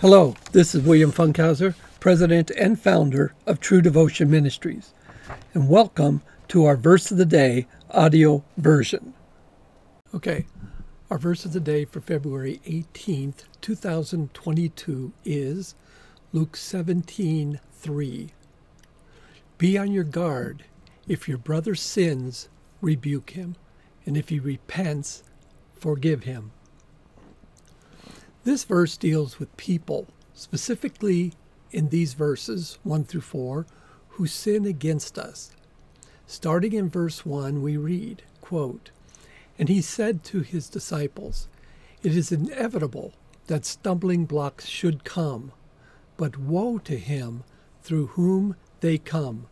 Hello, this is William Funkhauser, President and founder of True Devotion Ministries, and welcome to our Verse of the Day audio version. Okay, our verse of the day for February 18th, 2022 is Luke 17 3. Be on your guard. If your brother sins, rebuke him, and if he repents, forgive him. This verse deals with people, specifically in these verses 1 through 4, who sin against us. Starting in verse 1, we read, quote, And he said to his disciples, It is inevitable that stumbling blocks should come, but woe to him through whom they come.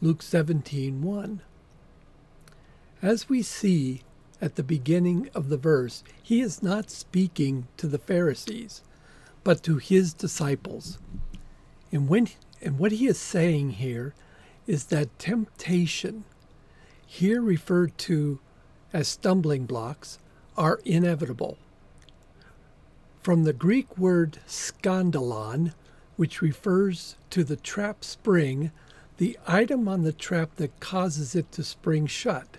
Luke 17:1. As we see at the beginning of the verse, he is not speaking to the Pharisees, but to his disciples. And when and what he is saying here is that temptation, here referred to as stumbling blocks, are inevitable. From the Greek word skandalon, which refers to the trap spring, the item on the trap that causes it to spring shut.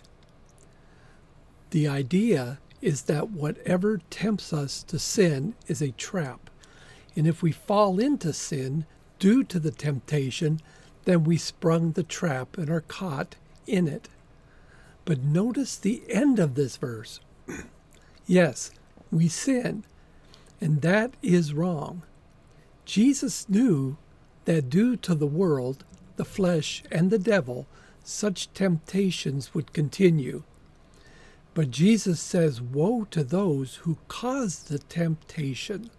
The idea is that whatever tempts us to sin is a trap. And if we fall into sin due to the temptation, then we sprung the trap and are caught in it. But notice the end of this verse. yes, we sin, and that is wrong. Jesus knew that due to the world, the flesh, and the devil, such temptations would continue. But Jesus says, Woe to those who cause the temptation.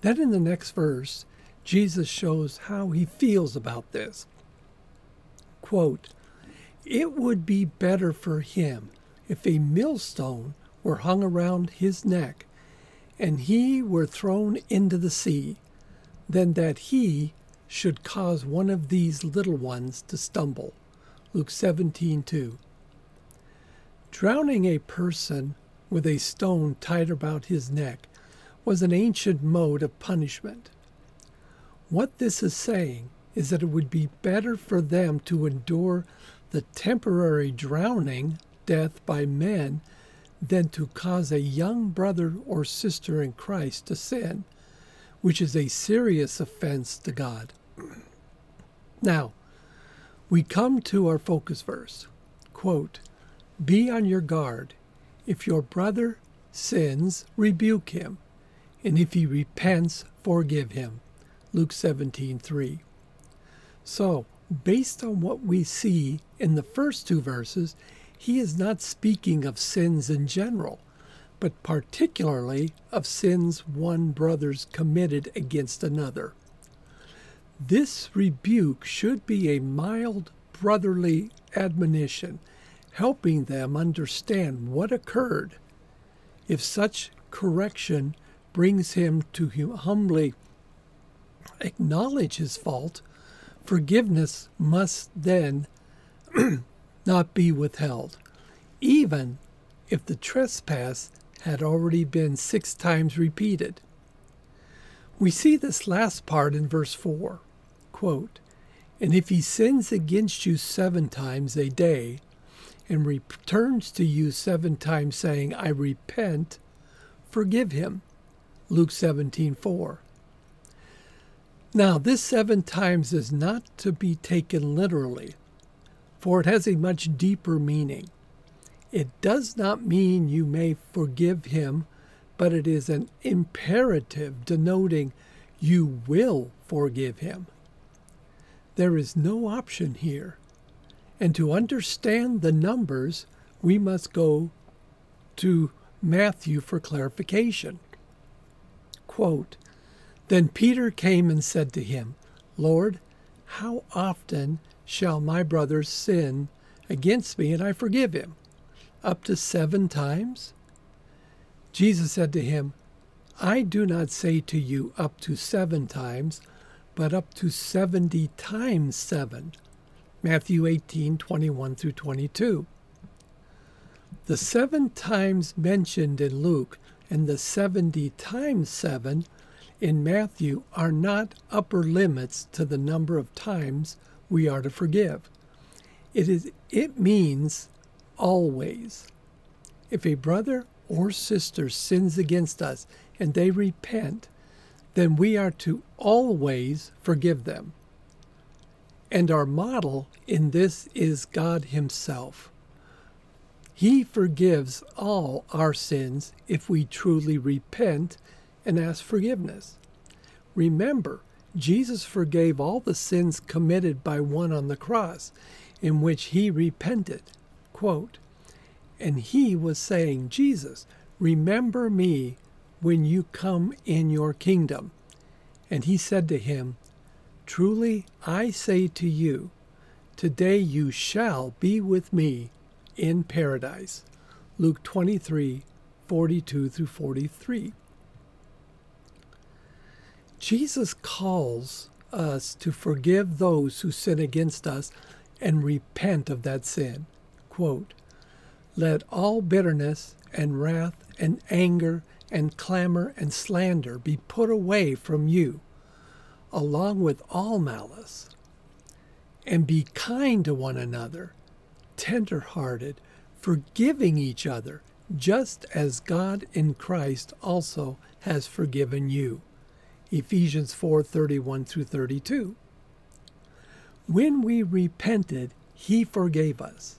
Then in the next verse, Jesus shows how he feels about this. Quote, It would be better for him if a millstone were hung around his neck and he were thrown into the sea than that he should cause one of these little ones to stumble. Luke 17:2. Drowning a person with a stone tied about his neck was an ancient mode of punishment. What this is saying is that it would be better for them to endure the temporary drowning, death by men, than to cause a young brother or sister in Christ to sin, which is a serious offense to God. Now, we come to our focus verse. Quote, be on your guard. If your brother sins, rebuke him, and if he repents, forgive him. Luke 17:3. So, based on what we see in the first two verses, he is not speaking of sins in general, but particularly of sins one brother's committed against another. This rebuke should be a mild brotherly admonition helping them understand what occurred. If such correction brings him to humbly acknowledge his fault, forgiveness must then not be withheld, even if the trespass had already been six times repeated. We see this last part in verse 4 quote, And if he sins against you seven times a day, and returns to you seven times saying, I repent, forgive him. Luke 17 4. Now, this seven times is not to be taken literally, for it has a much deeper meaning. It does not mean you may forgive him, but it is an imperative denoting you will forgive him. There is no option here. And to understand the numbers, we must go to Matthew for clarification. Quote, then Peter came and said to him, Lord, how often shall my brother sin against me and I forgive him? Up to seven times? Jesus said to him, I do not say to you up to seven times, but up to seventy times seven. Matthew 18, 21 through 22. The seven times mentioned in Luke and the 70 times 7 in Matthew are not upper limits to the number of times we are to forgive. It is it means always. If a brother or sister sins against us and they repent, then we are to always forgive them. And our model in this is God Himself. He forgives all our sins if we truly repent and ask forgiveness. Remember, Jesus forgave all the sins committed by one on the cross, in which he repented. Quote, and he was saying, Jesus, remember me when you come in your kingdom. And he said to him, Truly I say to you, today you shall be with me in paradise. Luke 23 42 through 43. Jesus calls us to forgive those who sin against us and repent of that sin. Quote, Let all bitterness and wrath and anger and clamor and slander be put away from you, along with all malice. And be kind to one another, tender hearted, forgiving each other, just as God in Christ also has forgiven you. Ephesians 4:31 through 32. When we repented, he forgave us.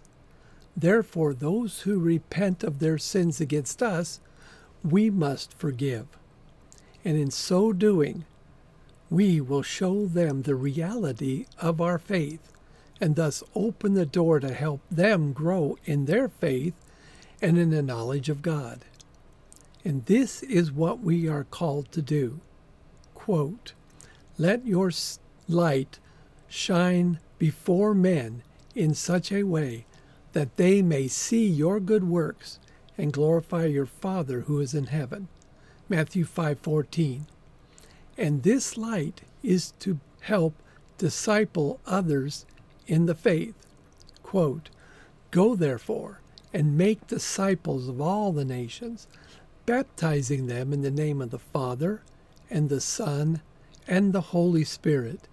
Therefore, those who repent of their sins against us, we must forgive. And in so doing, we will show them the reality of our faith and thus open the door to help them grow in their faith and in the knowledge of God. And this is what we are called to do quote, Let your light shine before men in such a way that they may see your good works and glorify your Father who is in heaven. Matthew 5:14. And this light is to help disciple others in the faith. Quote, Go therefore and make disciples of all the nations, baptizing them in the name of the Father and the Son and the Holy Spirit,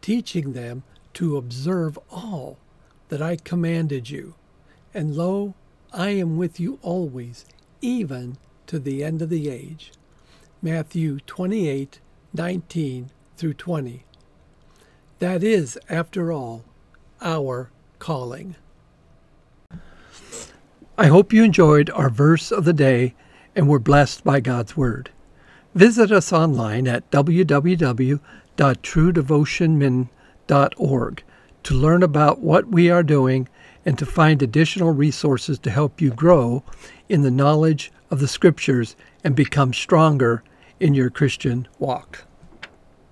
teaching them to observe all that I commanded you. And lo, I am with you always, even to the end of the age. Matthew 28 19 through 20. That is, after all, our calling. I hope you enjoyed our verse of the day and were blessed by God's Word. Visit us online at www.truedevotionmin.org to learn about what we are doing and to find additional resources to help you grow in the knowledge of the Scriptures and become stronger in your Christian walk.